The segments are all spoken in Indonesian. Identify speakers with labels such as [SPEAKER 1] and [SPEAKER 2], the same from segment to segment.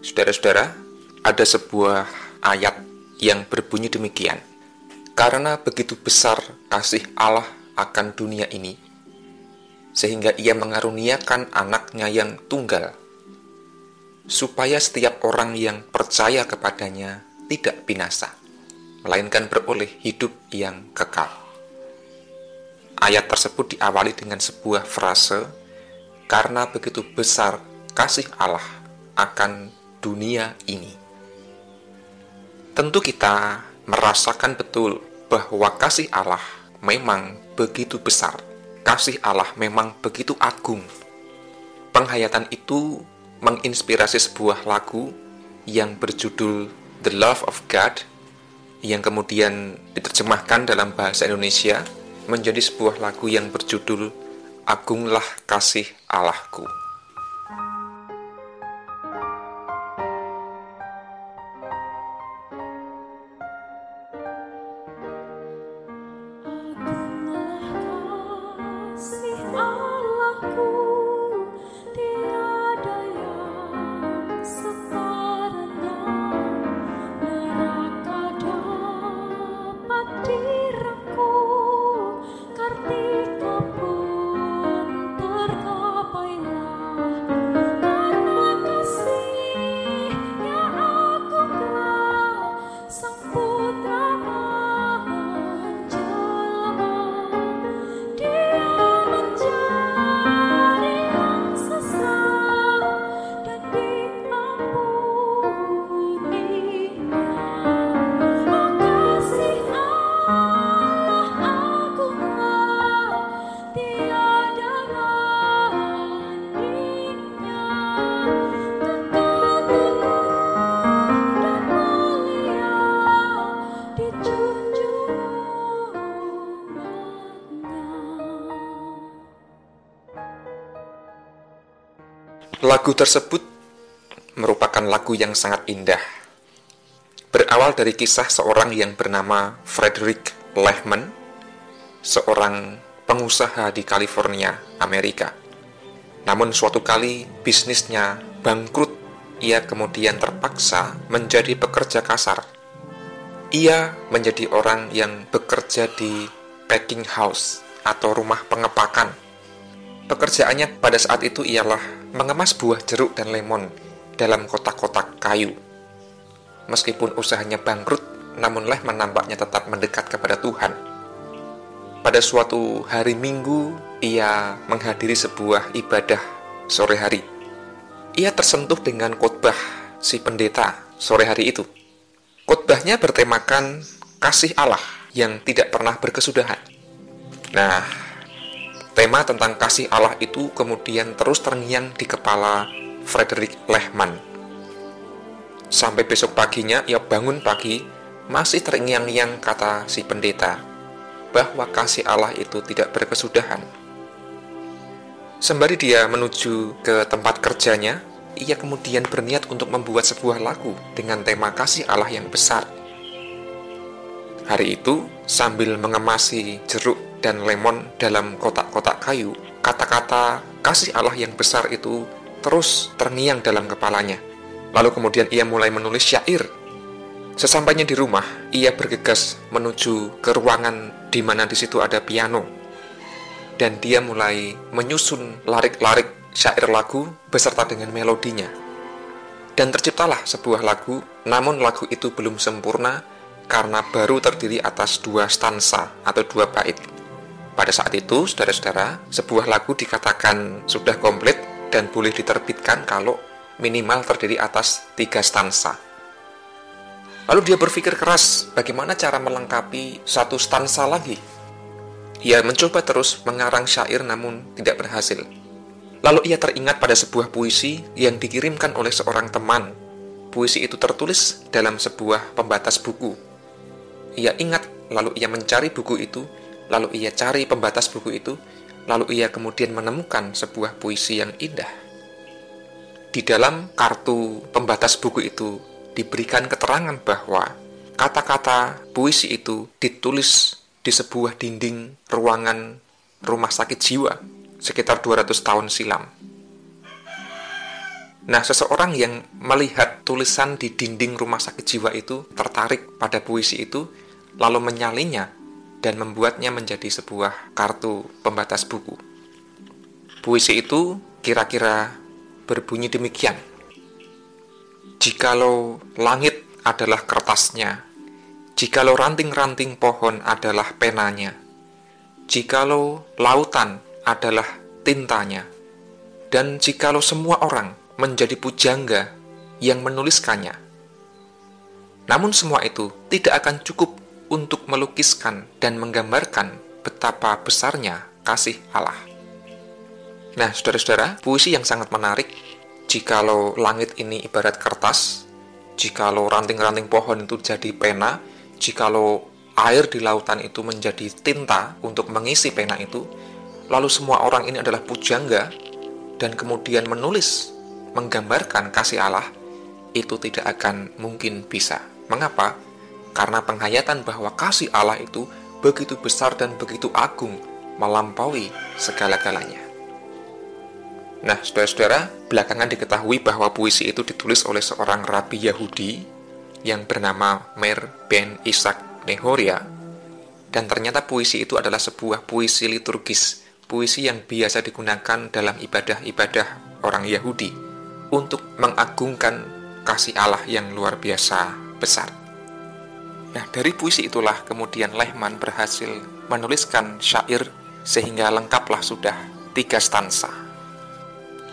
[SPEAKER 1] Saudara-saudara, ada sebuah ayat yang berbunyi demikian. Karena begitu besar kasih Allah akan dunia ini, sehingga ia mengaruniakan anaknya yang tunggal, supaya setiap orang yang percaya kepadanya tidak binasa, melainkan beroleh hidup yang kekal. Ayat tersebut diawali dengan sebuah frase, karena begitu besar kasih Allah akan dunia ini. Tentu kita merasakan betul bahwa kasih Allah memang begitu besar. Kasih Allah memang begitu agung. Penghayatan itu menginspirasi sebuah lagu yang berjudul The Love of God yang kemudian diterjemahkan dalam bahasa Indonesia menjadi sebuah lagu yang berjudul Agunglah Kasih Allahku. Lagu tersebut merupakan lagu yang sangat indah. Berawal dari kisah seorang yang bernama Frederick Lehman, seorang pengusaha di California, Amerika. Namun suatu kali bisnisnya bangkrut, ia kemudian terpaksa menjadi pekerja kasar. Ia menjadi orang yang bekerja di packing house atau rumah pengepakan. Pekerjaannya pada saat itu ialah mengemas buah jeruk dan lemon dalam kotak-kotak kayu. Meskipun usahanya bangkrut, namun Leh menampaknya tetap mendekat kepada Tuhan. Pada suatu hari Minggu, ia menghadiri sebuah ibadah sore hari. Ia tersentuh dengan khotbah si pendeta sore hari itu. Khotbahnya bertemakan kasih Allah yang tidak pernah berkesudahan. Nah, Tema tentang kasih Allah itu kemudian terus terngiang di kepala Frederick Lehman. Sampai besok paginya ia bangun pagi, masih terngiang-ngiang kata si pendeta, bahwa kasih Allah itu tidak berkesudahan. Sembari dia menuju ke tempat kerjanya, ia kemudian berniat untuk membuat sebuah lagu dengan tema kasih Allah yang besar. Hari itu, sambil mengemasi jeruk dan lemon dalam kotak-kotak kayu, kata-kata kasih Allah yang besar itu terus terngiang dalam kepalanya. Lalu kemudian ia mulai menulis syair. Sesampainya di rumah, ia bergegas menuju ke ruangan di mana di situ ada piano. Dan dia mulai menyusun larik-larik syair lagu beserta dengan melodinya. Dan terciptalah sebuah lagu, namun lagu itu belum sempurna karena baru terdiri atas dua stansa atau dua bait. Pada saat itu, saudara-saudara, sebuah lagu dikatakan sudah komplit dan boleh diterbitkan kalau minimal terdiri atas tiga stansa. Lalu dia berpikir keras bagaimana cara melengkapi satu stansa lagi. Ia mencoba terus mengarang syair namun tidak berhasil. Lalu ia teringat pada sebuah puisi yang dikirimkan oleh seorang teman. Puisi itu tertulis dalam sebuah pembatas buku. Ia ingat, lalu ia mencari buku itu Lalu ia cari pembatas buku itu, lalu ia kemudian menemukan sebuah puisi yang indah. Di dalam kartu pembatas buku itu diberikan keterangan bahwa kata-kata puisi itu ditulis di sebuah dinding ruangan rumah sakit jiwa sekitar 200 tahun silam. Nah, seseorang yang melihat tulisan di dinding rumah sakit jiwa itu tertarik pada puisi itu, lalu menyalinya dan membuatnya menjadi sebuah kartu pembatas buku. Puisi itu kira-kira berbunyi demikian. Jikalau langit adalah kertasnya, jikalau ranting-ranting pohon adalah penanya, jikalau lautan adalah tintanya, dan jikalau semua orang menjadi pujangga yang menuliskannya. Namun semua itu tidak akan cukup untuk melukiskan dan menggambarkan betapa besarnya kasih Allah. Nah, saudara-saudara, puisi yang sangat menarik jikalau langit ini ibarat kertas, jikalau ranting-ranting pohon itu jadi pena, jikalau air di lautan itu menjadi tinta untuk mengisi pena itu, lalu semua orang ini adalah pujangga dan kemudian menulis menggambarkan kasih Allah, itu tidak akan mungkin bisa. Mengapa? Karena penghayatan bahwa kasih Allah itu begitu besar dan begitu agung, melampaui segala-galanya. Nah, saudara-saudara, belakangan diketahui bahwa puisi itu ditulis oleh seorang rabi Yahudi yang bernama Mer Ben Ishak Nehoria, dan ternyata puisi itu adalah sebuah puisi liturgis, puisi yang biasa digunakan dalam ibadah-ibadah orang Yahudi untuk mengagungkan kasih Allah yang luar biasa besar. Nah, dari puisi itulah kemudian Lehman berhasil menuliskan syair sehingga lengkaplah sudah tiga stansa.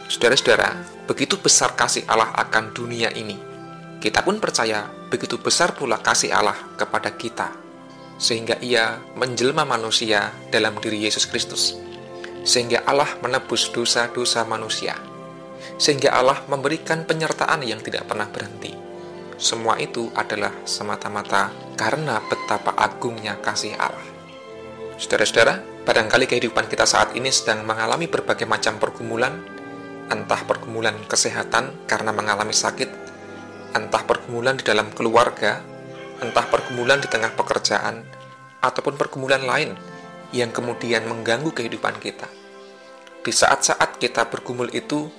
[SPEAKER 1] Saudara-saudara, begitu besar kasih Allah akan dunia ini. Kita pun percaya begitu besar pula kasih Allah kepada kita, sehingga ia menjelma manusia dalam diri Yesus Kristus, sehingga Allah menebus dosa-dosa manusia sehingga Allah memberikan penyertaan yang tidak pernah berhenti. Semua itu adalah semata-mata karena betapa agungnya kasih Allah. Saudara-saudara, barangkali kehidupan kita saat ini sedang mengalami berbagai macam pergumulan, entah pergumulan kesehatan karena mengalami sakit, entah pergumulan di dalam keluarga, entah pergumulan di tengah pekerjaan, ataupun pergumulan lain yang kemudian mengganggu kehidupan kita. Di saat-saat kita bergumul itu,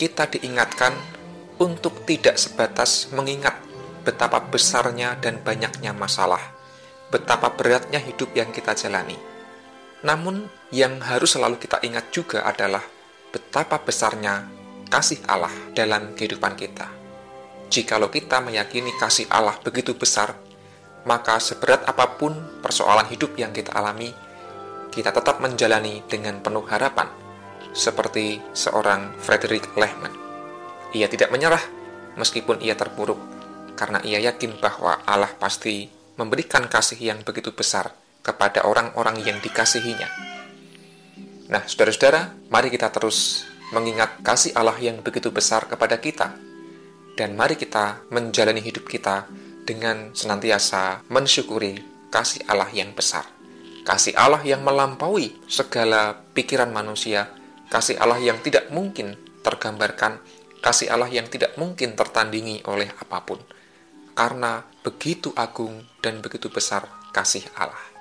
[SPEAKER 1] kita diingatkan untuk tidak sebatas mengingat betapa besarnya dan banyaknya masalah, betapa beratnya hidup yang kita jalani. Namun, yang harus selalu kita ingat juga adalah betapa besarnya kasih Allah dalam kehidupan kita. Jikalau kita meyakini kasih Allah begitu besar, maka seberat apa pun persoalan hidup yang kita alami, kita tetap menjalani dengan penuh harapan seperti seorang Frederick Lehman. Ia tidak menyerah meskipun ia terpuruk, karena ia yakin bahwa Allah pasti memberikan kasih yang begitu besar kepada orang-orang yang dikasihinya. Nah, saudara-saudara, mari kita terus mengingat kasih Allah yang begitu besar kepada kita, dan mari kita menjalani hidup kita dengan senantiasa mensyukuri kasih Allah yang besar. Kasih Allah yang melampaui segala pikiran manusia kasih Allah yang tidak mungkin tergambarkan, kasih Allah yang tidak mungkin tertandingi oleh apa pun, karena begitu agung dan begitu besar kasih Allah.